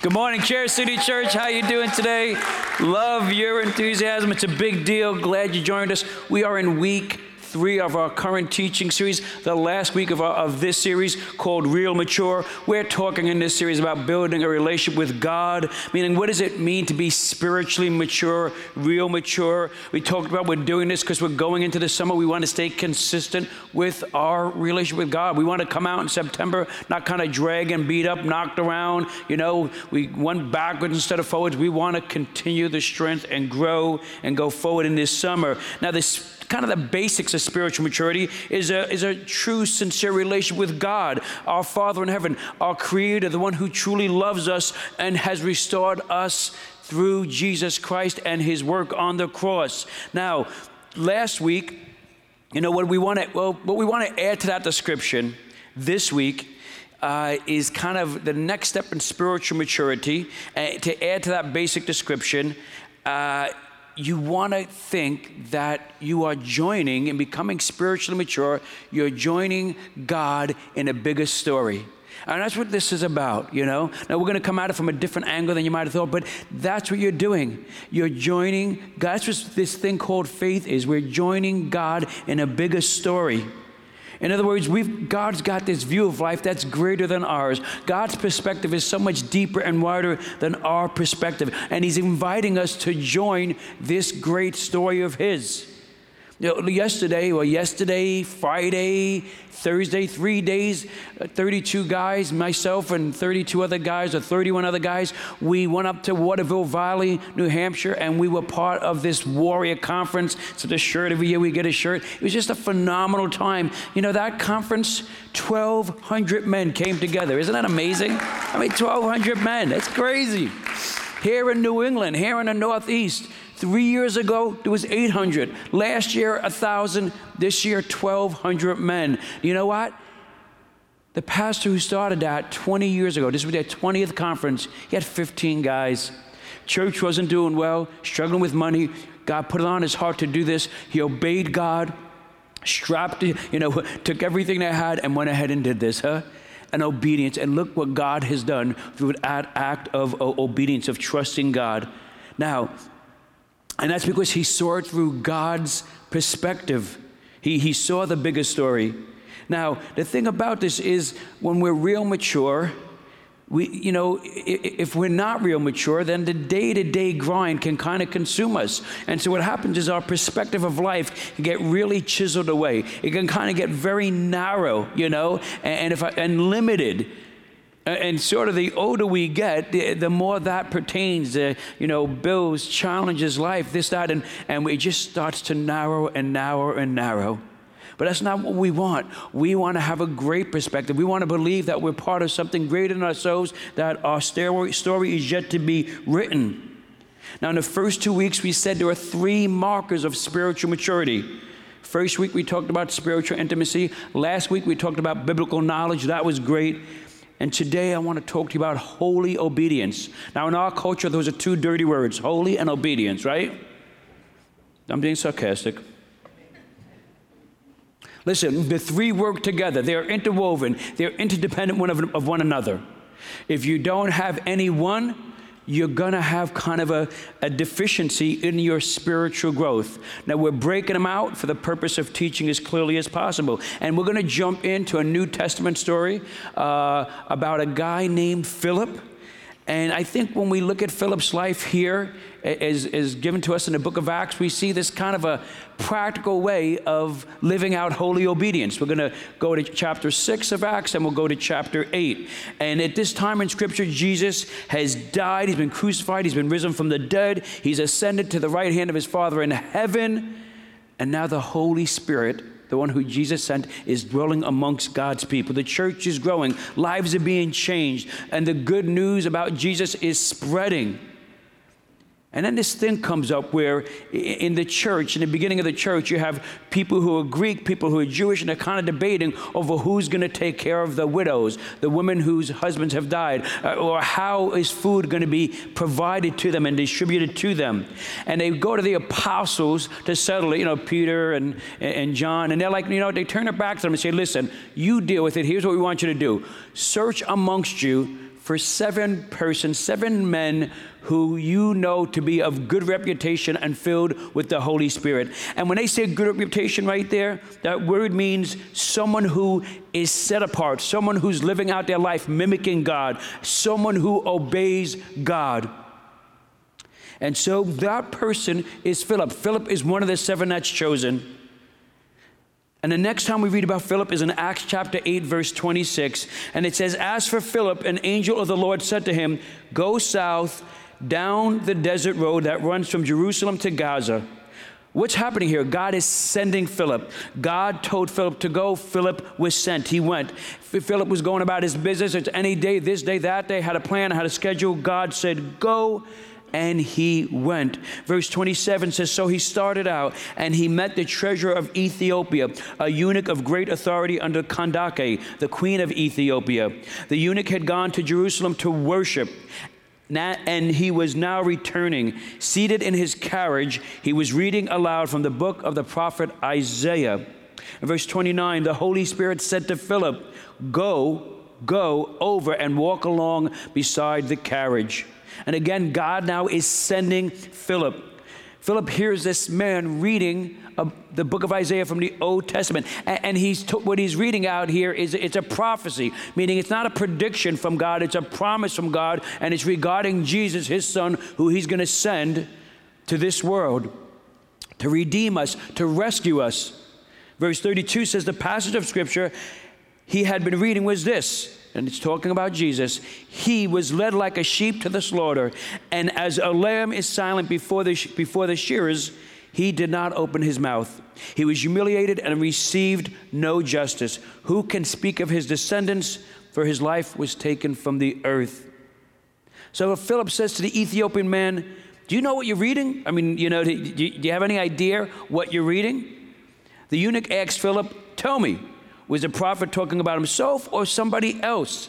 Good morning, Chair City Church. How you doing today? Love your enthusiasm. It's a big deal. Glad you joined us. We are in week three of our current teaching series, the last week of, our, of this series called Real Mature. We're talking in this series about building a relationship with God, meaning what does it mean to be spiritually mature, real mature? We talked about we're doing this because we're going into the summer. We want to stay consistent with our relationship with God. We want to come out in September, not kind of drag and beat up, knocked around. You know, we went backwards instead of forwards. We want to continue the strength and grow and go forward in this summer. Now, this kind of the basics of spiritual maturity is a, is a true, sincere relationship with God, our Father in heaven, our Creator, the one who truly loves us and has restored us through Jesus Christ and His work on the cross. Now, last week, you know what we want to well, what we want to add to that description this week uh, is kind of the next step in spiritual maturity. Uh, to add to that basic description, uh, you want to think that you are joining and becoming spiritually mature, you're joining God in a bigger story. And that's what this is about, you know? Now, we're going to come at it from a different angle than you might have thought, but that's what you're doing. You're joining God. That's what this thing called faith is. We're joining God in a bigger story. In other words, we've, God's got this view of life that's greater than ours. God's perspective is so much deeper and wider than our perspective. And He's inviting us to join this great story of His. Yesterday, well, yesterday, Friday, Thursday, three days, uh, 32 guys, myself and 32 other guys, or 31 other guys, we went up to Waterville Valley, New Hampshire, and we were part of this warrior conference. So the shirt every year we get a shirt. It was just a phenomenal time. You know, that conference, 1,200 men came together. Isn't that amazing? I mean, 1,200 men. That's crazy. Here in New England, here in the Northeast, Three years ago, there was 800. Last year, 1,000. This year, 1,200 men. You know what? The pastor who started that 20 years ago, this was their 20th conference, he had 15 guys. Church wasn't doing well, struggling with money. God put it on his heart to do this. He obeyed God, strapped, you know, took everything they had and went ahead and did this, huh? And obedience. And look what God has done through that act of obedience, of trusting God. Now, and that's because he saw it through God's perspective. He, he saw the bigger story. Now, the thing about this is when we're real mature, we, you know, if we're not real mature, then the day to day grind can kind of consume us. And so what happens is our perspective of life can get really chiseled away. It can kind of get very narrow, you know, and, if I, and limited. And sort of the older we get, the, the more that pertains to, you know, bills, challenges, life, this, that, and, and it just starts to narrow and narrow and narrow. But that's not what we want. We want to have a great perspective. We want to believe that we're part of something greater than ourselves, that our story is yet to be written. Now, in the first two weeks, we said there are three markers of spiritual maturity. First week, we talked about spiritual intimacy. Last week, we talked about biblical knowledge. That was great. And today I want to talk to you about holy obedience. Now, in our culture, those are two dirty words holy and obedience, right? I'm being sarcastic. Listen, the three work together, they're interwoven, they're interdependent one of, of one another. If you don't have any one, you're going to have kind of a, a deficiency in your spiritual growth. Now, we're breaking them out for the purpose of teaching as clearly as possible. And we're going to jump into a New Testament story uh, about a guy named Philip. And I think when we look at Philip's life here, as, as given to us in the book of Acts, we see this kind of a practical way of living out holy obedience. We're going to go to chapter 6 of Acts and we'll go to chapter 8. And at this time in Scripture, Jesus has died, he's been crucified, he's been risen from the dead, he's ascended to the right hand of his Father in heaven. And now the Holy Spirit the one who Jesus sent, is dwelling amongst God's people. The church is growing, lives are being changed, and the good news about Jesus is spreading. And then this thing comes up where in the church, in the beginning of the church, you have people who are Greek, people who are Jewish, and they're kind of debating over who's going to take care of the widows, the women whose husbands have died, uh, or how is food going to be provided to them and distributed to them. And they go to the apostles to settle it, you know, Peter and, and John, and they're like, you know, they turn their back to them and say, listen, you deal with it. Here's what we want you to do search amongst you for seven persons, seven men who you know to be of good reputation and filled with the Holy Spirit. And when they say good reputation right there, that word means someone who is set apart, someone who's living out their life mimicking God, someone who obeys God. And so that person is Philip. Philip is one of the seven that's chosen. And the next time we read about Philip is in Acts chapter 8, verse 26. And it says, As for Philip, an angel of the Lord said to him, Go south down the desert road that runs from Jerusalem to Gaza. What's happening here? God is sending Philip. God told Philip to go. Philip was sent. He went. Philip was going about his business. It's any day, this day, that day, had a plan, had a schedule. God said, Go and he went. Verse 27 says So he started out, and he met the treasurer of Ethiopia, a eunuch of great authority under Candace, the queen of Ethiopia. The eunuch had gone to Jerusalem to worship. And he was now returning. Seated in his carriage, he was reading aloud from the book of the prophet Isaiah. In verse 29, the Holy Spirit said to Philip, Go, go over and walk along beside the carriage. And again, God now is sending Philip. Philip hears this man reading a, the book of Isaiah from the Old Testament, and, and he's t- what he's reading out here is it's a prophecy, meaning it's not a prediction from God, it's a promise from God, and it's regarding Jesus, his son, who he's going to send to this world to redeem us, to rescue us. Verse 32 says the passage of scripture he had been reading was this and it's talking about Jesus, he was led like a sheep to the slaughter, and as a lamb is silent before the, before the shearers, he did not open his mouth. He was humiliated and received no justice. Who can speak of his descendants? For his life was taken from the earth. So Philip says to the Ethiopian man, Do you know what you're reading? I mean, you know, do you, do you have any idea what you're reading? The eunuch asked Philip, Tell me. Was the prophet talking about himself or somebody else?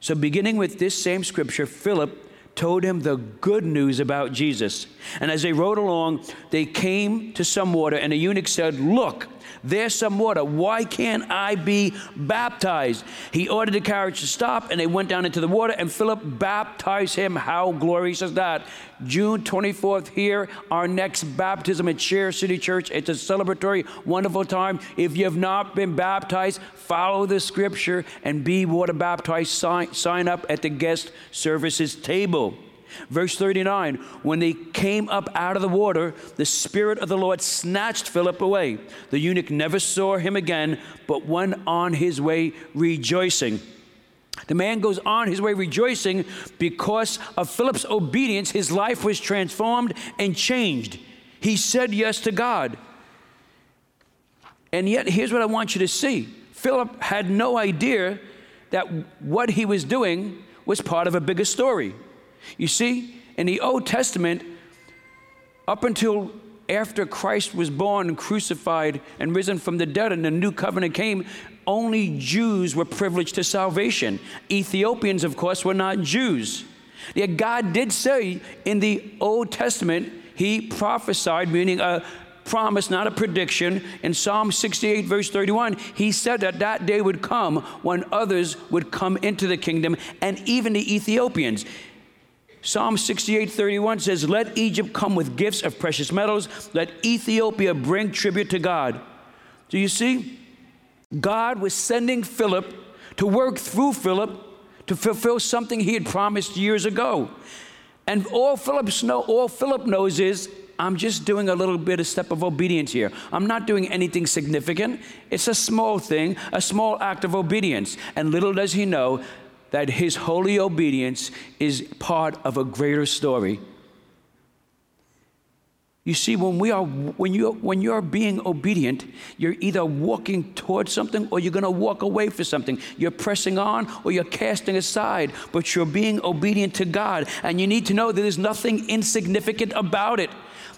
So, beginning with this same scripture, Philip told him the good news about Jesus. And as they rode along, they came to some water, and the eunuch said, Look, there's some water. Why can't I be baptized? He ordered the carriage to stop, and they went down into the water, and Philip baptized him. How glorious is that? June 24th, here, our next baptism at Chair City Church. It's a celebratory, wonderful time. If you have not been baptized, follow the scripture and be water baptized. Sign, sign up at the guest services table. Verse 39 When they came up out of the water, the Spirit of the Lord snatched Philip away. The eunuch never saw him again, but went on his way rejoicing. The man goes on his way rejoicing because of Philip's obedience. His life was transformed and changed. He said yes to God. And yet, here's what I want you to see Philip had no idea that what he was doing was part of a bigger story. You see, in the Old Testament, up until after Christ was born crucified and risen from the dead and the new covenant came, only Jews were privileged to salvation. Ethiopians, of course, were not Jews. Yet God did say in the Old Testament, He prophesied, meaning a promise, not a prediction. In Psalm 68, verse 31, He said that that day would come when others would come into the kingdom, and even the Ethiopians. Psalm 68 31 says, Let Egypt come with gifts of precious metals, let Ethiopia bring tribute to God. Do you see? God was sending Philip to work through Philip to fulfill something he had promised years ago. And all know, all Philip knows is, I'm just doing a little bit of step of obedience here. I'm not doing anything significant. It's a small thing, a small act of obedience. And little does he know that his holy obedience is part of a greater story. You see, when we are when you when you're being obedient, you're either walking towards something or you're gonna walk away from something. You're pressing on or you're casting aside, but you're being obedient to God. And you need to know that there's nothing insignificant about it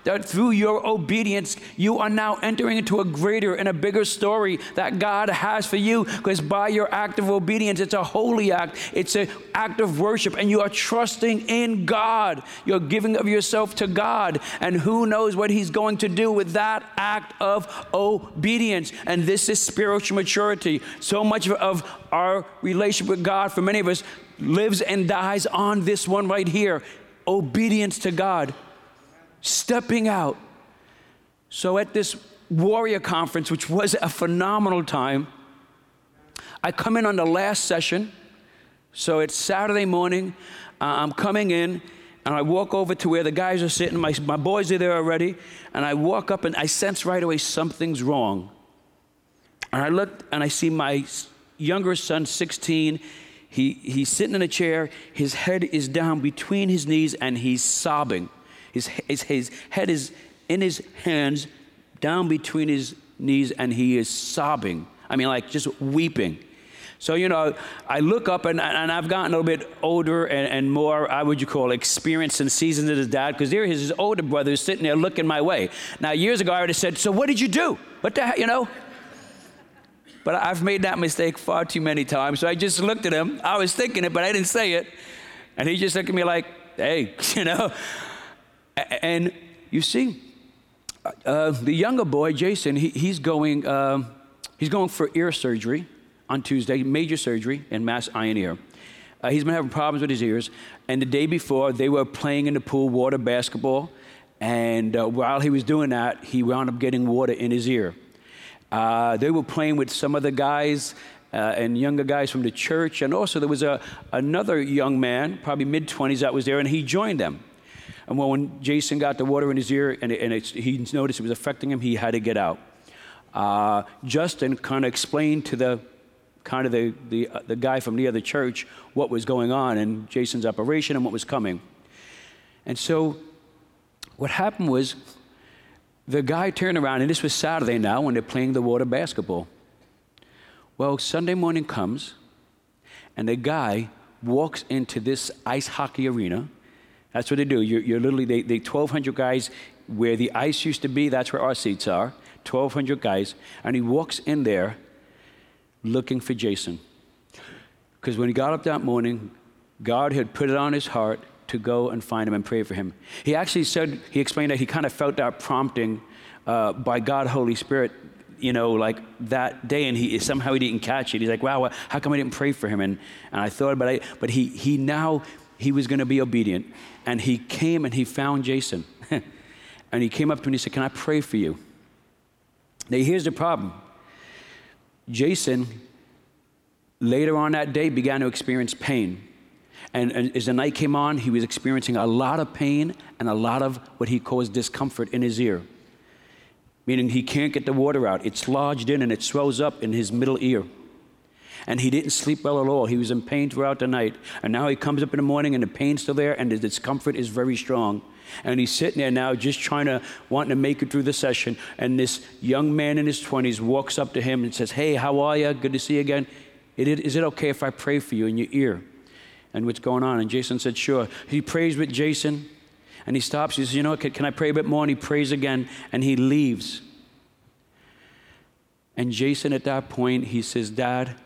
that through your obedience, you are now entering into a greater and a bigger story that God has for you. Because by your act of obedience, it's a holy act, it's an act of worship, and you are trusting in God. You're giving of yourself to God, and who knows what He's going to do with that act of obedience. And this is spiritual maturity. So much of our relationship with God, for many of us, lives and dies on this one right here obedience to God, stepping out. So at this warrior conference, which was a phenomenal time, I come in on the last session. So it's Saturday morning. Uh, I'm coming in and I walk over to where the guys are sitting. My, my boys are there already. And I walk up and I sense right away something's wrong. And I look and I see my younger son, 16. He, he's sitting in a chair. His head is down between his knees and he's sobbing. His, his, his head is in his hands, down between his knees, and he is sobbing. I mean, like just weeping. So, you know, I look up and, and I've gotten a little bit older and, and more, I would you call experienced and seasoned as his dad, because there his older brother is sitting there looking my way. Now, years ago, I would have said, So, what did you do? What the hell, you know? But I've made that mistake far too many times. So I just looked at him. I was thinking it, but I didn't say it. And he just looked at me like, Hey, you know? And you see, uh, the younger boy, Jason, he, he's, going, uh, he's going for ear surgery on Tuesday, major surgery in Mass Eye and Ear. Uh, he's been having problems with his ears. And the day before, they were playing in the pool, water basketball. And uh, while he was doing that, he wound up getting water in his ear. Uh, they were playing with some of the guys uh, and younger guys from the church. And also, there was a, another young man, probably mid 20s, that was there, and he joined them. And well, when Jason got the water in his ear and, and he noticed it was affecting him, he had to get out. Uh, Justin kind of explained to the kind of the, the, uh, the guy from the other church what was going on and Jason's operation and what was coming. And so what happened was the guy turned around, and this was Saturday now when they're playing the water basketball. Well, Sunday morning comes, and the guy walks into this ice hockey arena that's what they do. You're, you're literally, they, they 1,200 guys where the ice used to be, that's where our seats are. 1,200 guys. And he walks in there looking for Jason. Because when he got up that morning, God had put it on his heart to go and find him and pray for him. He actually said, he explained that he kind of felt that prompting uh, by God, Holy Spirit, you know, like that day, and he somehow he didn't catch it. He's like, wow, how come I didn't pray for him? And, and I thought about it, but he, he now he was going to be obedient. And he came and he found Jason. and he came up to me and he said, Can I pray for you? Now, here's the problem Jason, later on that day, began to experience pain. And, and, as the night came on, he was experiencing a lot of pain and a lot of what he calls discomfort in his ear. Meaning he can't get the water out. It's lodged in and it swells up in his middle ear and he didn't sleep well at all. He was in pain throughout the night. And now he comes up in the morning and the pain's still there and the discomfort is very strong. And he's sitting there now just trying to, wanting to make it through the session. And this young man in his 20s walks up to him and says, Hey, how are you? Good to see you again. Is it okay if I pray for you in your ear? And what's going on? And Jason said, Sure. He prays with Jason and he stops. He says, You know, can, can I pray a bit more? And he prays again and he leaves. And Jason, at that point, he says, Dad,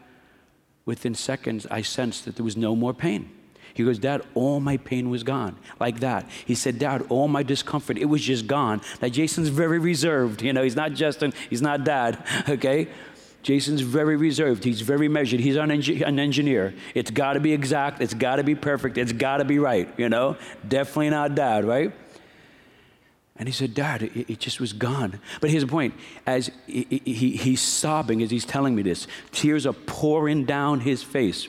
within seconds, I sensed that there was no more pain. He goes, Dad, all my pain was gone. Like that. He said, Dad, all my discomfort, it was just gone. Now, Jason's very reserved. You know, he's not Justin, he's not dad, okay? Jason's very reserved. He's very measured. He's an, an engineer. It's got to be exact. It's got to be perfect. It's got to be right, you know? Definitely not dad, right? And he said, Dad, it, it, just was gone. But here's the point as he, he, he's sobbing as he's telling me this, tears are pouring down his face.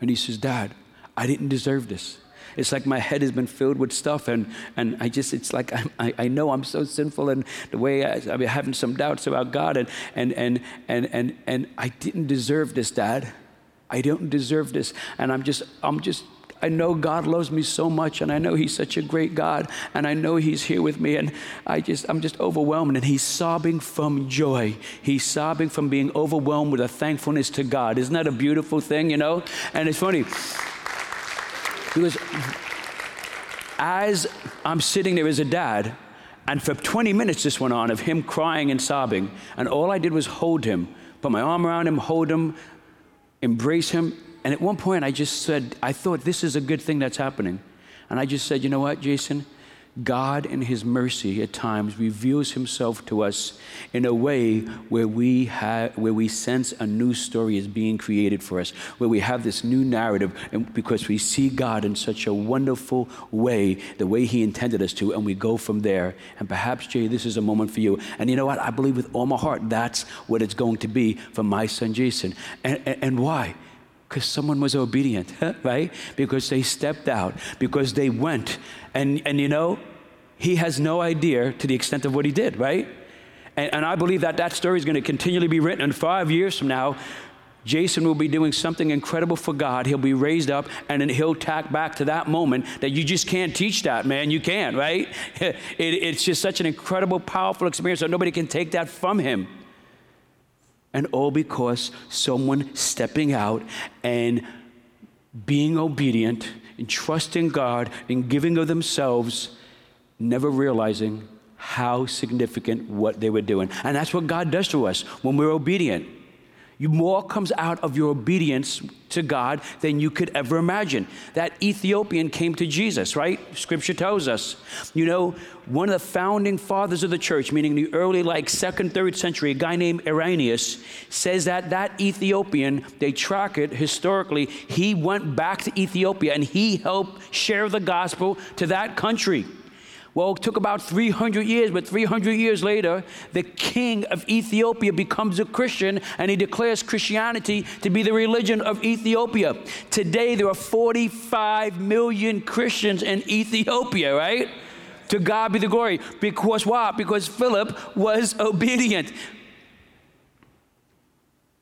And he says, Dad, I didn't deserve this. It's like my head has been filled with stuff, and, and I just, it's like I, I know I'm so sinful, and the way I, been having some doubts about God, and, and, and, and, and, and I didn't deserve this, Dad. I don't deserve this. And I'm just, I'm just I know God loves me so much, and I know He's such a great God, and I know He's here with me, and I just, I'm just overwhelmed. And he's sobbing from joy. He's sobbing from being overwhelmed with a thankfulness to God. Isn't that a beautiful thing, you know? And it's funny. Because as I'm sitting there as a dad, and for 20 minutes this went on of him crying and sobbing, and all I did was hold him, put my arm around him, hold him, embrace him, and at one point, I just said, I thought this is a good thing that's happening. And I just said, you know what, Jason? God, in His mercy, at times reveals Himself to us in a way where we, have, where we sense a new story is being created for us, where we have this new narrative, and because we see God in such a wonderful way, the way He intended us to, and we go from there. And perhaps, Jay, this is a moment for you. And you know what? I believe with all my heart that's what it's going to be for my son Jason. and, and, and why? Because someone was obedient, right? Because they stepped out, because they went. And, and you know, he has no idea to the extent of what he did, right? And, and I believe that that story is going to continually be written. And five years from now, Jason will be doing something incredible for God. He'll be raised up and then he'll tack back to that moment that you just can't teach that, man. You can't, right? It, it's just such an incredible, powerful experience that nobody can take that from him. And all because someone stepping out and being obedient and trusting God and giving of themselves, never realizing how significant what they were doing. And that's what God does to us when we're obedient. You more comes out of your obedience to God than you could ever imagine. That Ethiopian came to Jesus, right? Scripture tells us. You know, one of the founding fathers of the church, meaning the early, like second, third century, a guy named Irenaeus, says that that Ethiopian, they track it historically, he went back to Ethiopia and he helped share the gospel to that country. Well, it took about 300 years, but 300 years later, the king of Ethiopia becomes a Christian and he declares Christianity to be the religion of Ethiopia. Today, there are 45 million Christians in Ethiopia, right? To God be the glory. Because why? Because Philip was obedient.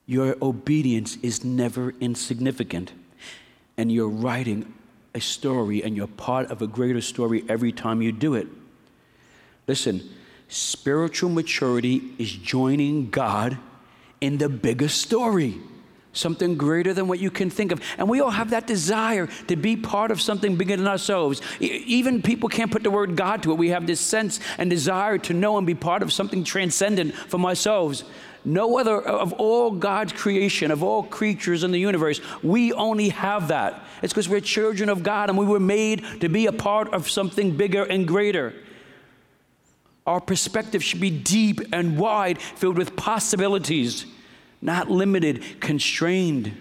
Your obedience is never insignificant, and you're writing a story and you're part of a greater story every time you do it. Listen, spiritual maturity is joining God in the bigger story, something greater than what you can think of. And we all have that desire to be part of something bigger than ourselves. Even people can't put the word God to it. We have this sense and desire to know and be part of something transcendent from ourselves. No other of all God's creation, of all creatures in the universe, we only have that. It's because we're children of God and we were made to be a part of something bigger and greater. Our perspective should be deep and wide, filled with possibilities, not limited, constrained.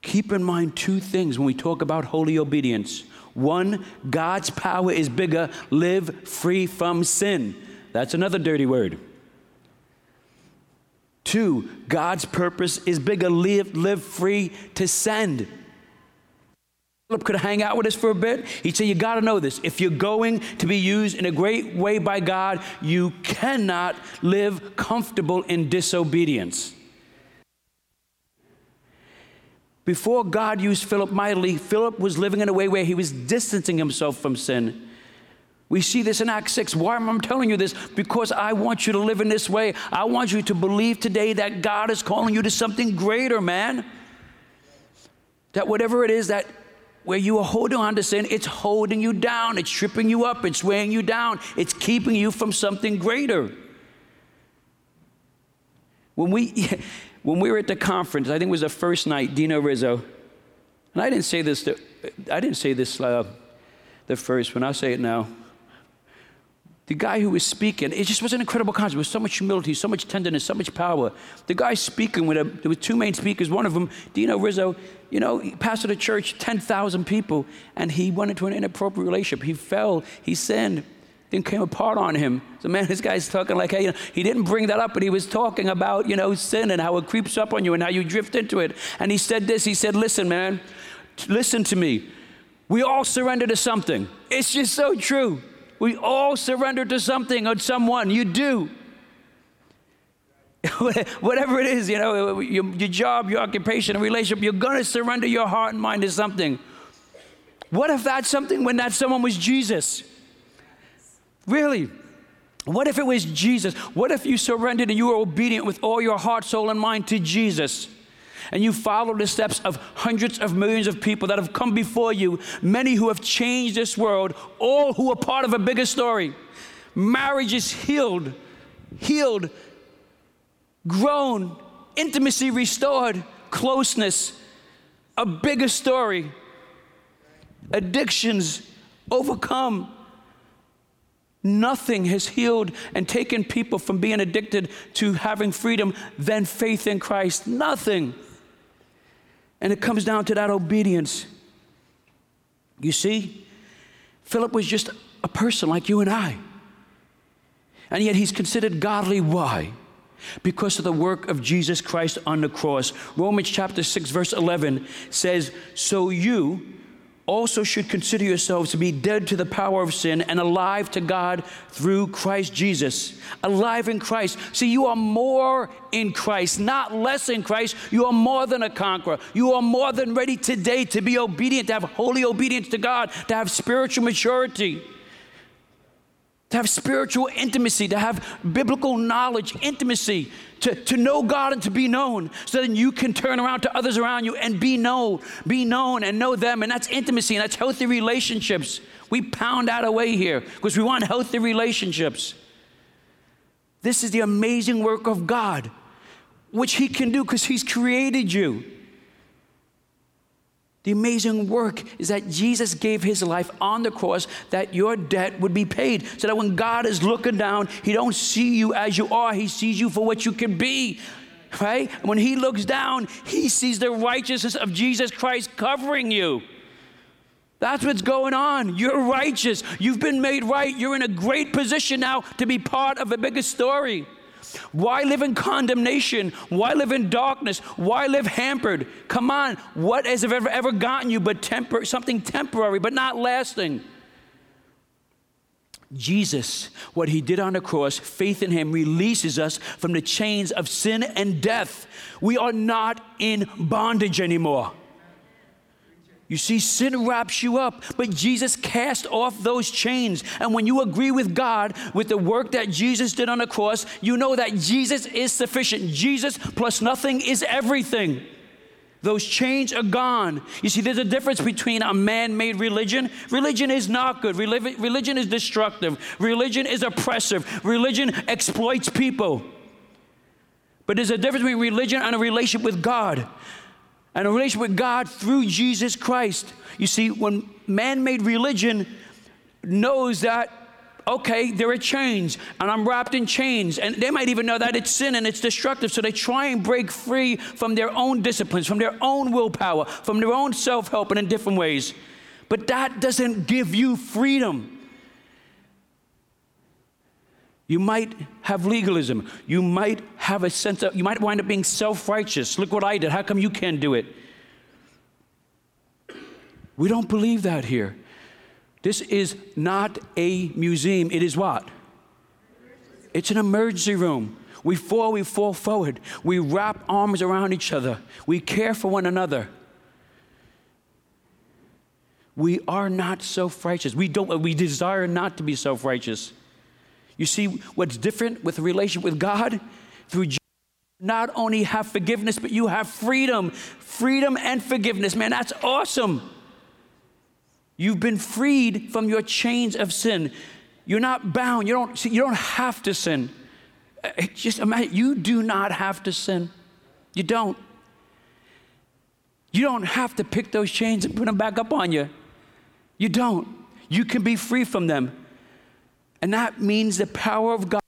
Keep in mind two things when we talk about holy obedience. One, God's power is bigger, live free from sin. That's another dirty word. Two, God's purpose is bigger, live, live free to send. Philip could hang out with us for a bit. He'd say, You got to know this. If you're going to be used in a great way by God, you cannot live comfortable in disobedience. Before God used Philip mightily, Philip was living in a way where he was distancing himself from sin. We see this in Acts 6. Why am I telling you this? Because I want you to live in this way. I want you to believe today that God is calling you to something greater, man. That whatever it is that where you are holding on to sin, it's holding you down, it's tripping you up, it's weighing you down, it's keeping you from something greater. When we, when we were at the conference, I think it was the first night, Dino Rizzo, and I didn't say this, to, I didn't say this uh, the first one, I'll say it now the guy who was speaking, it just was an incredible concert. There was so much humility, so much tenderness, so much power. The guy speaking with a, there were two main speakers. One of them, Dino Rizzo, you know, he pastored a church, 10,000 people, and he went into an inappropriate relationship. He fell, he sinned, then came apart on him. So man, this guy's talking like, hey, you know, he didn't bring that up, but he was talking about, you know, sin and how it creeps up on you and how you drift into it. And he said this, he said, listen, man, listen to me. We all surrender to something. It's just so true. We all surrender to something or someone. You do. Whatever it is, you know, your, your job, your occupation, a relationship, you're going to surrender your heart and mind to something. What if that's something when that someone was Jesus? Really? What if it was Jesus? What if you surrendered and you were obedient with all your heart, soul, and mind to Jesus? And you follow the steps of hundreds of millions of people that have come before you, many who have changed this world, all who are part of a bigger story. Marriage is healed, healed, grown, intimacy restored, closeness, a bigger story, addictions overcome, Nothing has healed and taken people from being addicted to having freedom than faith in Christ. Nothing. And it comes down to that obedience. You see, Philip was just a person like you and I. And yet he's considered godly. Why? Because of the work of Jesus Christ on the cross. Romans chapter 6, verse 11 says, So you, also should consider yourselves to be dead to the power of sin and alive to God through Christ Jesus. Alive in Christ. See, you are more in Christ, not less in Christ. You are more than a conqueror. You are more than ready today to be obedient, to have holy obedience to God, to have spiritual maturity to have spiritual intimacy, to have biblical knowledge, intimacy, to, to know God and to be known, so then you can turn around to others around you and be known, be known and know them. And that's intimacy and that's healthy relationships. We pound out away here because we want healthy relationships. This is the amazing work of God, which He can do because He's created you. The amazing work is that Jesus gave his life on the cross that your debt would be paid. So that when God is looking down, he don't see you as you are, he sees you for what you can be. Right? When he looks down, he sees the righteousness of Jesus Christ covering you. That's what's going on. You're righteous. You've been made right. You're in a great position now to be part of a bigger story. Why live in condemnation? Why live in darkness? Why live hampered? Come on, what has ever, ever gotten you but tempor- something temporary, but not lasting? Jesus, what he did on the cross, faith in him releases us from the chains of sin and death. We are not in bondage anymore. You see, sin wraps you up, but Jesus cast off those chains. And when you agree with God with the work that Jesus did on the cross, you know that Jesus is sufficient. Jesus plus nothing is everything. Those chains are gone. You see, there's a difference between a man made religion. Religion is not good, religion is destructive, religion is oppressive, religion exploits people. But there's a difference between religion and a relationship with God and a relationship with God through Jesus Christ. You see, when man made religion knows that, okay, there are chains and I'm wrapped in chains, and they might even know that it's sin and it's destructive, so they try and break free from their own disciplines, from their own willpower, from their own self help, and in different ways. But that doesn't give you freedom. You might have legalism. You might have a sense of, you might wind up being self righteous. Look what I did. How come you can't do it? We don't believe that here. This is not a museum. It is what? It's an emergency room. We fall, we fall forward. We wrap arms around each other. We care for one another. We are not self righteous. We, don't, we desire not to be self righteous. You see, what's different with relationship with God? Through Jesus, not only have forgiveness, but you have freedom. Freedom and forgiveness. Man, that's awesome. You've been freed from your chains of sin. You're not bound. You don't, you don't have to sin. Uh, just imagine, you do not have to sin. You don't. You don't have to pick those chains and put them back up on you. You don't. You can be free from them. And that means the power of God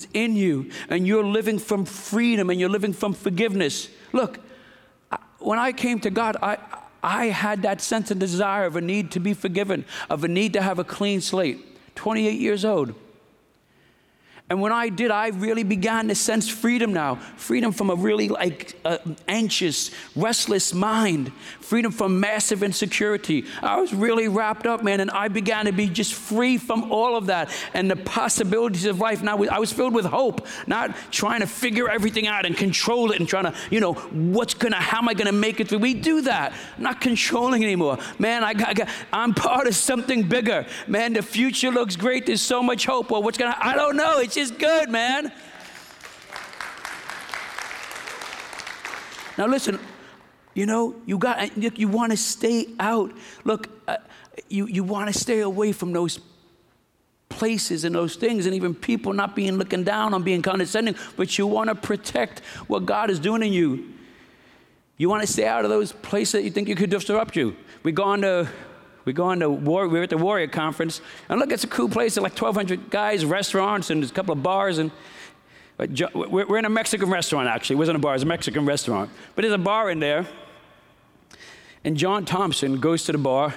is in you, and you're living from freedom and you're living from forgiveness. Look, when I came to God, I, I had that sense and desire of a need to be forgiven, of a need to have a clean slate. 28 years old. And when I did, I really began to sense freedom now. Freedom from a really like uh, anxious, restless mind. Freedom from massive insecurity. I was really wrapped up, man, and I began to be just free from all of that and the possibilities of life. Now I was filled with hope, not trying to figure everything out and control it and trying to, you know, what's gonna, how am I gonna make it through? We do that. I'm not controlling anymore, man. I got, I'm part of something bigger, man. The future looks great. There's so much hope. Well, what's gonna? I don't know. It's is good, man. Now listen, you know, you got look, you want to stay out. Look, uh, you you want to stay away from those places and those things and even people not being looking down on being condescending, but you want to protect what God is doing in you. You want to stay out of those places that you think you could disrupt you. We go on to We go on to war, we were at the Warrior Conference, and look, it's a cool place. There's like 1,200 guys, restaurants, and there's a couple of bars. And uh, we're in a Mexican restaurant, actually. It wasn't a bar, it was a Mexican restaurant. But there's a bar in there. And John Thompson goes to the bar,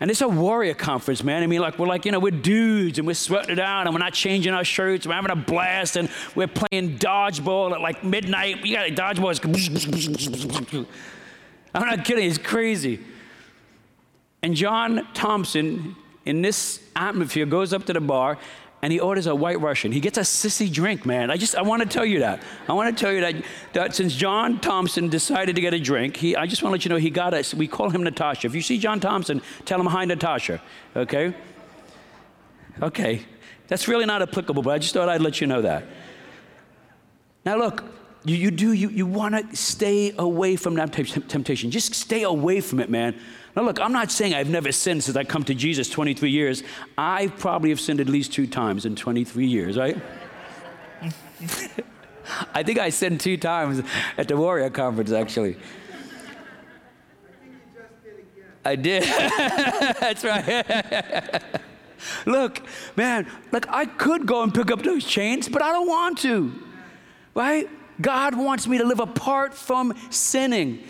and it's a warrior conference, man. I mean, like, we're like, you know, we're dudes and we're sweating it out and we're not changing our shirts. We're having a blast and we're playing dodgeball at like midnight. You got dodgeball. I'm not kidding, it's crazy. And John Thompson, in this atmosphere, goes up to the bar and he orders a white Russian. He gets a sissy drink, man. I just, I want to tell you that. I want to tell you that, that since John Thompson decided to get a drink, he, I just want to let you know he got us, we call him Natasha. If you see John Thompson, tell him hi, Natasha, okay? Okay. That's really not applicable, but I just thought I'd let you know that. Now, look, you, you do, you, you want to stay away from that temptation. Just stay away from it, man. Now, look, I'm not saying I've never sinned since I come to Jesus 23 years. I probably have sinned at least two times in 23 years, right? I think I sinned two times at the Warrior Conference, actually. I think you just did again. I did. That's right. look, man, like I could go and pick up those chains, but I don't want to, right? God wants me to live apart from sinning.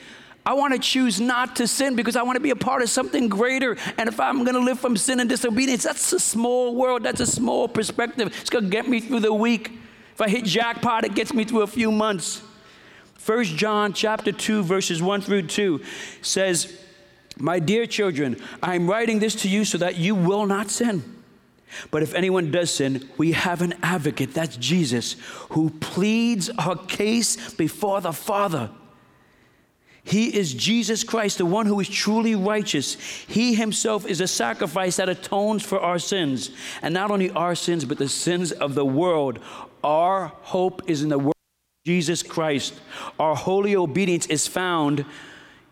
I want to choose not to sin because I want to be a part of something greater. And if I'm going to live from sin and disobedience, that's a small world. That's a small perspective. It's going to get me through the week. If I hit jackpot, it gets me through a few months. 1 John chapter 2 verses 1 through 2 says, "My dear children, I am writing this to you so that you will not sin. But if anyone does sin, we have an advocate, that's Jesus, who pleads our case before the Father." He is Jesus Christ, the one who is truly righteous. He himself is a sacrifice that atones for our sins. And not only our sins, but the sins of the world. Our hope is in the word of Jesus Christ. Our holy obedience is found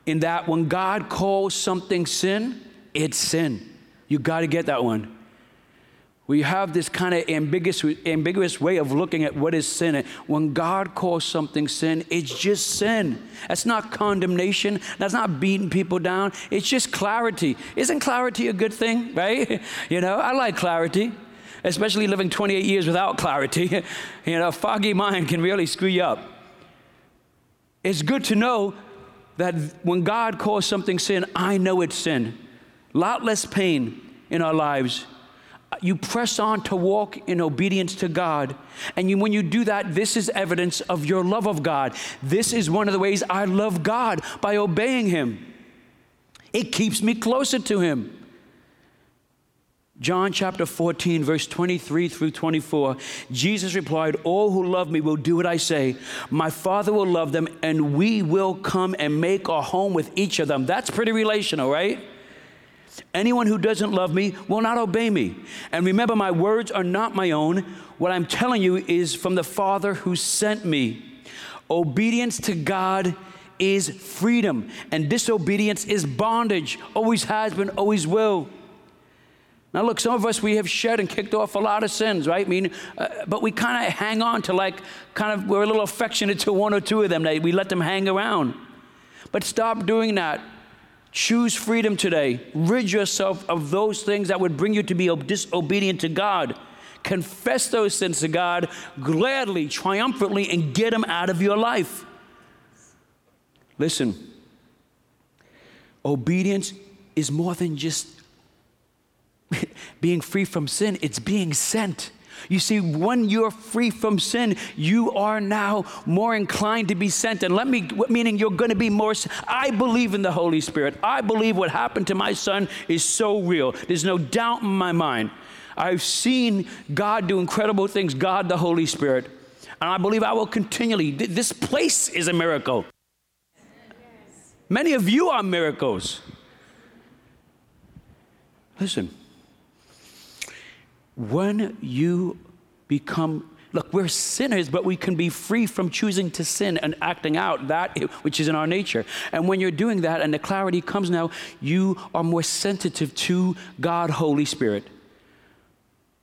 in that when God calls something sin, it's sin. You got to get that one. We have this kind of ambiguous, ambiguous way of looking at what is sin. When God calls something sin, it's just sin. That's not condemnation. That's not beating people down. It's just clarity. Isn't clarity a good thing, right? You know, I like clarity, especially living 28 years without clarity. You know, a foggy mind can really screw you up. It's good to know that when God calls something sin, I know it's sin. A lot less pain in our lives you press on to walk in obedience to God. And you, when you do that, this is evidence of your love of God. This is one of the ways I love God by obeying Him. It keeps me closer to Him. John chapter 14, verse 23 through 24, Jesus replied, All who love me will do what I say. My Father will love them, and we will come and make our home with each of them. That's pretty relational, right? Anyone who doesn't love me will not obey me. And remember, my words are not my own. What I'm telling you is from the Father who sent me. Obedience to God is freedom, and disobedience is bondage. Always has been, always will. Now, look, some of us, we have shed and kicked off a lot of sins, right? I mean, uh, but we kind of hang on to like, kind of, we're a little affectionate to one or two of them. That We let them hang around. But stop doing that. Choose freedom today. Rid yourself of those things that would bring you to be disobedient to God. Confess those sins to God gladly, triumphantly, and get them out of your life. Listen, obedience is more than just being free from sin, it's being sent. You see, when you're free from sin, you are now more inclined to be sent. And let me, meaning you're going to be more. I believe in the Holy Spirit. I believe what happened to my son is so real. There's no doubt in my mind. I've seen God do incredible things, God the Holy Spirit. And I believe I will continually. This place is a miracle. Many of you are miracles. Listen when you become Look, we're sinners, but we can be free from choosing to sin and acting out that which is in our nature. And when you're doing that and the clarity comes now, you are more sensitive to God, Holy Spirit.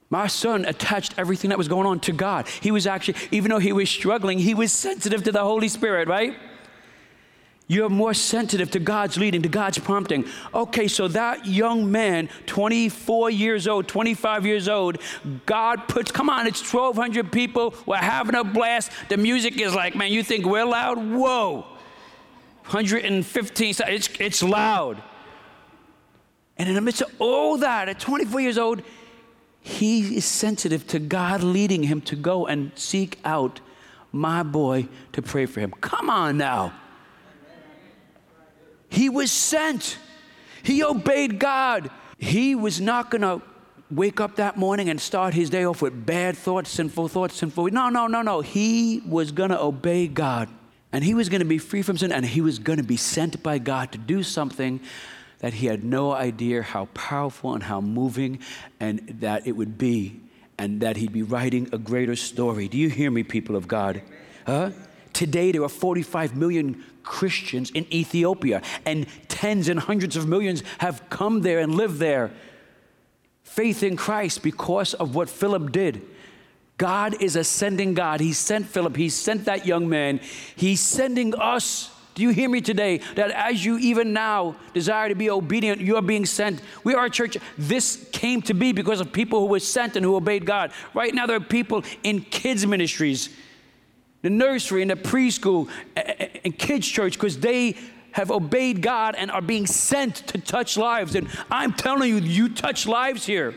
My son attached everything that was going on to God. He was actually, even though he was struggling, he was sensitive to the Holy Spirit, right? You're more sensitive to God's leading, to God's prompting. Okay, so that young man, 24 years old, 25 years old, God puts, come on, it's 1,200 people. We're having a blast. The music is like, man, you think we're loud? Whoa. 115, it's, it's loud. And in the midst of all that, at 24 years old, he is sensitive to God leading him to go and seek out my boy to pray for him. Come on now. He was sent. He obeyed God. He was not going to wake up that morning and start his day off with bad thoughts, sinful thoughts, sinful. No, no, no, no. He was going to obey God. And he was going to be free from sin and he was going to be sent by God to do something that he had no idea how powerful and how moving and that it would be and that he'd be writing a greater story. Do you hear me, people of God? Huh? Today, there are 45 million Christians in Ethiopia, and tens and hundreds of millions have come there and lived there. Faith in Christ because of what Philip did. God is a sending God. He sent Philip, He sent that young man. He's sending us. Do you hear me today? That as you even now desire to be obedient, you are being sent. We are a church. This came to be because of people who were sent and who obeyed God. Right now, there are people in kids' ministries the nursery and the preschool and kids' church because they have obeyed God and are being sent to touch lives. And I'm telling you, you touch lives here.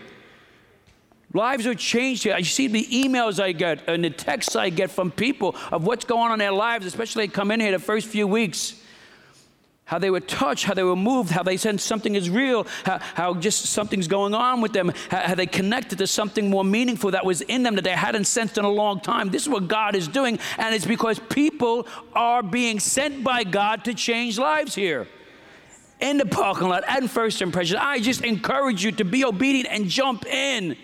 Lives are changed here. I see the emails I get and the texts I get from people of what's going on in their lives, especially they come in here the first few weeks how they were touched, how they were moved, how they sense something is real, how, how just something's going on with them, how, how, they connected to something more meaningful that was in them that they hadn't sensed in a long time. This is what God is doing, and it's because people are being sent by God to change lives here. In the parking lot and first impression, I just encourage you to be obedient and jump in.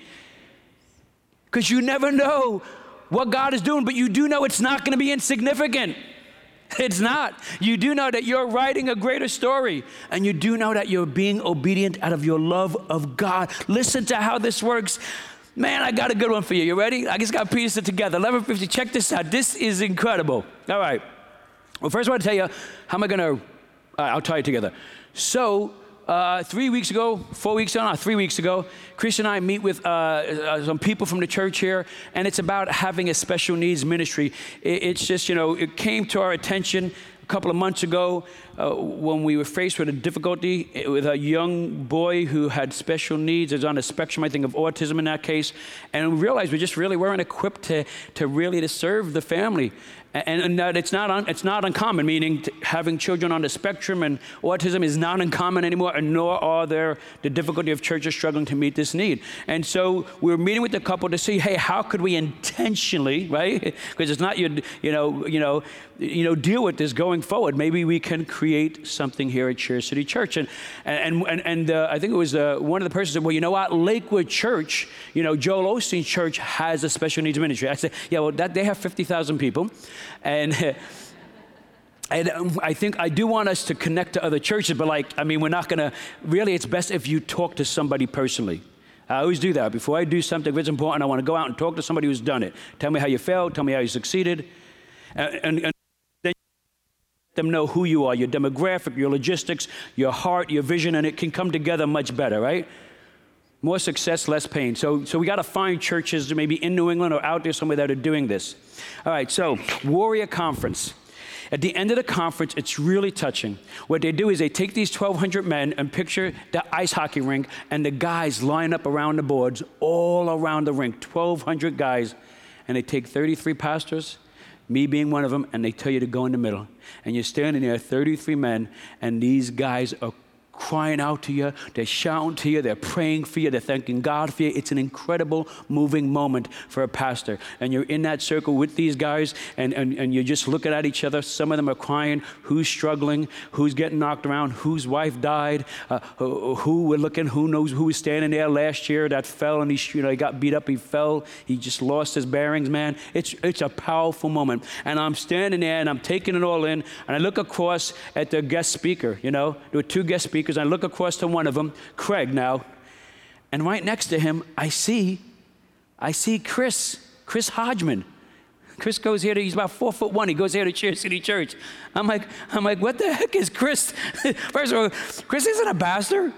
Because you never know what God is doing, but you do know it's not going to be insignificant. It's not. You do know that you're writing a greater story, and you do know that you're being obedient out of your love of God. Listen to how this works. Man, I got a good one for you. You ready? I just got to piece it together. 1150. Check this out. This is incredible. All right. Well, first I want to tell you how am I going to. I'll tie it together. So uh, three weeks ago, four weeks ago, no, three weeks ago, Chris and I meet with uh, uh, some people from the church here, and it's about having a special needs ministry. It, it's just, you know, it came to our attention a couple of months ago uh, when we were faced with a difficulty with a young boy who had special needs, is on a spectrum, I think, of autism in that case, and we realized we just really weren't equipped to, to really to serve the family. And, and that it's not, un, it's not uncommon, meaning having children on the spectrum and autism is not uncommon anymore, and nor are there the difficulty of churches struggling to meet this need. And so we're meeting with the couple to see, hey, how could we intentionally, right? Because it's not your, you know, you know, you know, deal with this going forward. Maybe we can create something here at Chair City Church. And and and, and uh, I think it was uh, one of the persons said, well, you know what, Lakewood Church, you know, Joel Osteen Church has a special needs ministry. I said, yeah, well, that they have fifty thousand people. And and um, I think I do want us to connect to other churches, but like, I mean, we're not gonna, really, it's best if you talk to somebody personally. I always do that. Before I do something if it's important, I wanna go out and talk to somebody who's done it. Tell me how you failed, tell me how you succeeded. And, and, and then them know who you are, your demographic, your logistics, your heart, your vision, and it can come together much better, right? More success, less pain. So, so we got to find churches maybe in New England or out there somewhere that are doing this. All right, so Warrior Conference. At the end of the conference, it's really touching. What they do is they take these 1,200 men and picture the ice hockey rink, and the guys line up around the boards all around the rink 1,200 guys. And they take 33 pastors, me being one of them, and they tell you to go in the middle. And you're standing there, 33 men, and these guys are crying out to you, they're shouting to you, they're praying for you, they're thanking God for you. It's an incredible, moving moment for a pastor. And you're in that circle with these guys, and, and, and you're just looking at each other. Some of them are crying, who's struggling, who's getting knocked around, whose wife died, uh, who, who we're looking, who knows who was standing there last year that fell and he, you know, he got beat up, he fell, he just lost his bearings, man. It's, it's a powerful moment. And I'm standing there and I'm taking it all in, and I look across at the guest speaker, you know, there were two guest speakers because I look across to one of them, Craig now, and right next to him, I see, I see Chris, Chris Hodgman, Chris goes here to, he's about four foot one. He goes here to Chair City Church. I'm like, I'm like, what the heck is Chris? First of all, Chris isn't a pastor.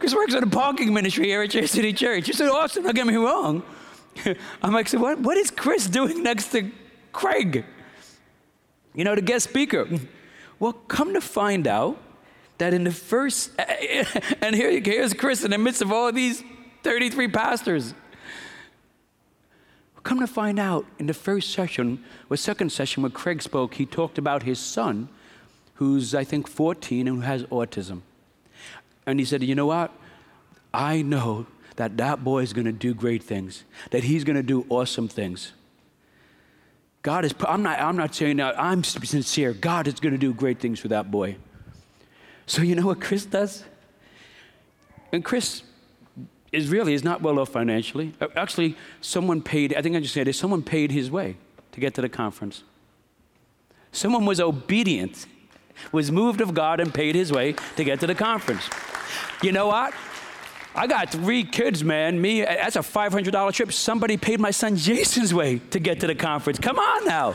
Chris works in the parking ministry here at Chair City Church. You said awesome, don't get me wrong. I'm like, so what, what is Chris doing next to Craig? You know, the guest speaker. Well, come to find out that in the first, and here, here's Chris in the midst of all these 33 pastors. Come to find out, in the first session, or second session, where Craig spoke, he talked about his son, who's, I think, 14 and who has autism. And he said, You know what? I know that that boy is going to do great things, that he's going to do awesome things. God is, I'm not, I'm not saying that, I'm sincere. God is going to do great things for that boy. So you know what Chris does? And Chris is really is not well off financially. Uh, actually, someone paid, I think I just said this, someone paid his way to get to the conference. Someone was obedient, was moved of God and paid his way to get to the conference. You know what? I got three kids, man. Me, that's a $500 trip. Somebody paid my son Jason's way to get to the conference. Come on now.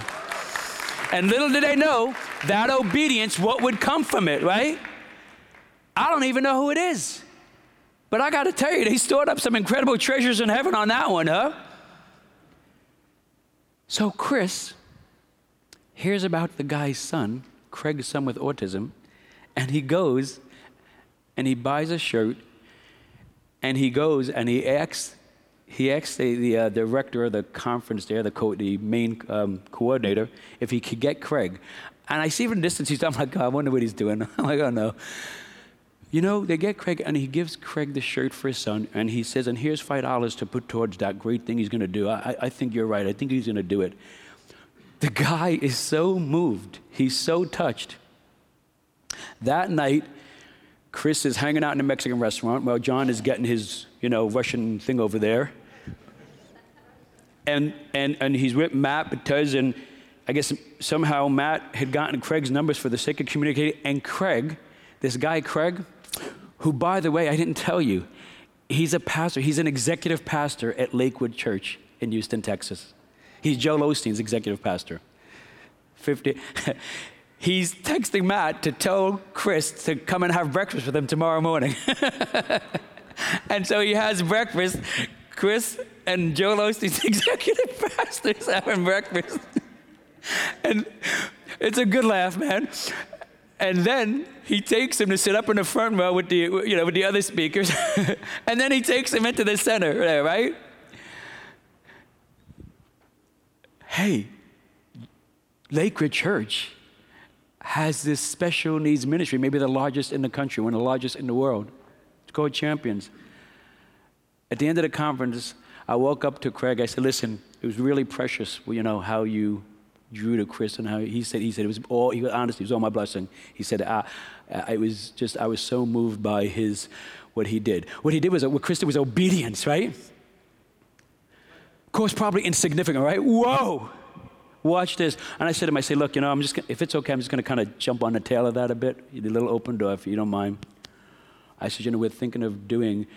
And little did they know that obedience, what would come from it, right? I don't even know who it is. But I got to tell you, they stored up some incredible treasures in heaven on that one, huh? So, Chris hears about the guy's son, Craig's son with autism, and he goes and he buys a shirt and he goes and he asks, he asks the, the uh, director of the conference there, the, co- the main um, coordinator, if he could get Craig. And I see from the distance, he's, I'm like, God, I wonder what he's doing. I'm like, oh no. You know, they get Craig, and he gives Craig the shirt for his son, and he says, and here's $5 to put towards that great thing he's going to do. I, I think you're right. I think he's going to do it. The guy is so moved. He's so touched. That night, Chris is hanging out in a Mexican restaurant while John is getting his, you know, Russian thing over there. And, and, and he's with Matt because, and I guess somehow Matt had gotten Craig's numbers for the sake of communicating. And Craig, this guy Craig, who, by the way, I didn't tell you, he's a pastor. He's an executive pastor at Lakewood Church in Houston, Texas. He's Joel Osteen's executive pastor. 50. he's texting Matt to tell Chris to come and have breakfast with him tomorrow morning. and so he has breakfast. Chris and Joel Osteen's executive pastors having breakfast. and it's a good laugh, man. And then he takes him to sit up in the front row with the, you know, with the other speakers. and then he takes him into the center there, right? Hey, Lakewood Church has this special needs ministry, maybe the largest in the country, one of the largest in the world. It's called Champions. At the end of the conference, I woke up to Craig. I said, "Listen, it was really precious, you know, how you drew to Chris and how he said he said it was all he honestly it was all my blessing. He said I, I was just I was so moved by his what he did. What he did was what Chris did was obedience, right? Of course, probably insignificant, right? Whoa watch this. And I said to him, I say, look, you know, I'm just, if it's okay, I'm just going to kind of jump on the tail of that a bit, the little open door, if you don't mind. I said, you know, we're thinking of doing,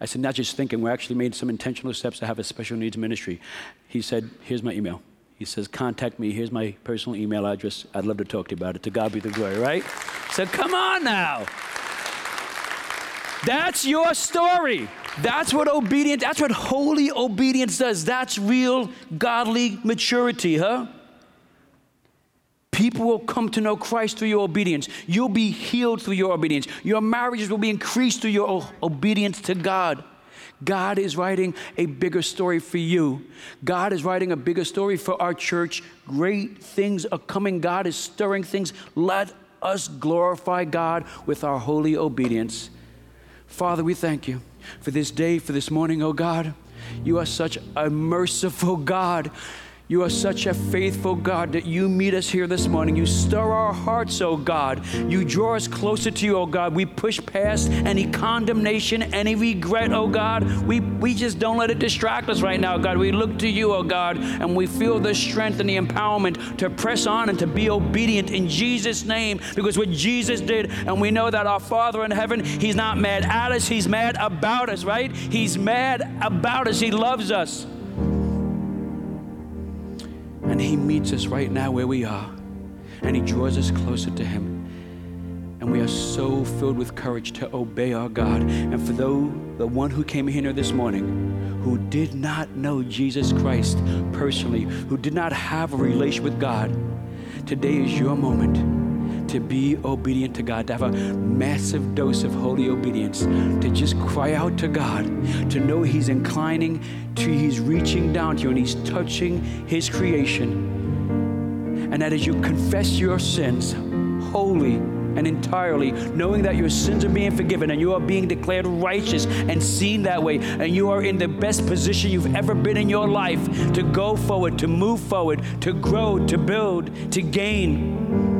I said, not just thinking, we actually made some intentional steps to have a special needs ministry. He said, here's my email. He says, contact me. Here's my personal email address. I'd love to talk to you about it. To God be the glory, right? So come on now. That's your story. That's what obedience, that's what holy obedience does. That's real godly maturity, huh? People will come to know Christ through your obedience. You'll be healed through your obedience. Your marriages will be increased through your obedience to God. God is writing a bigger story for you. God is writing a bigger story for our church. Great things are coming. God is stirring things. Let us glorify God with our holy obedience. Father, we thank you for this day, for this morning, oh God. You are such a merciful God. You are such a faithful God that you meet us here this morning. You stir our hearts, oh God. You draw us closer to you, oh God. We push past any condemnation, any regret, oh God. We, we just don't let it distract us right now, God. We look to you, oh God, and we feel the strength and the empowerment to press on and to be obedient in Jesus' name because what Jesus did, and we know that our Father in heaven, He's not mad at us, He's mad about us, right? He's mad about us, He loves us. And He meets us right now where we are, and He draws us closer to Him. And we are so filled with courage to obey our God. And for though the one who came here this morning, who did not know Jesus Christ personally, who did not have a relation with God, today is your moment to be obedient to God, to have a massive dose of holy obedience, to just cry out to God, to know He's inclining, to He's reaching down to you, and He's touching His creation. And that as you confess your sins, wholly and entirely, knowing that your sins are being forgiven and you are being declared righteous and seen that way, and you are in the best position you've ever been in your life to go forward, to move forward, to grow, to build, to gain,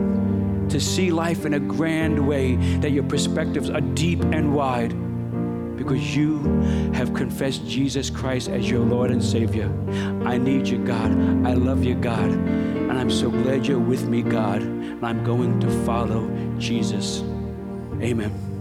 to see life in a grand way, that your perspectives are deep and wide because you have confessed Jesus Christ as your Lord and Savior. I need you, God. I love you, God. And I'm so glad you're with me, God. And I'm going to follow Jesus. Amen.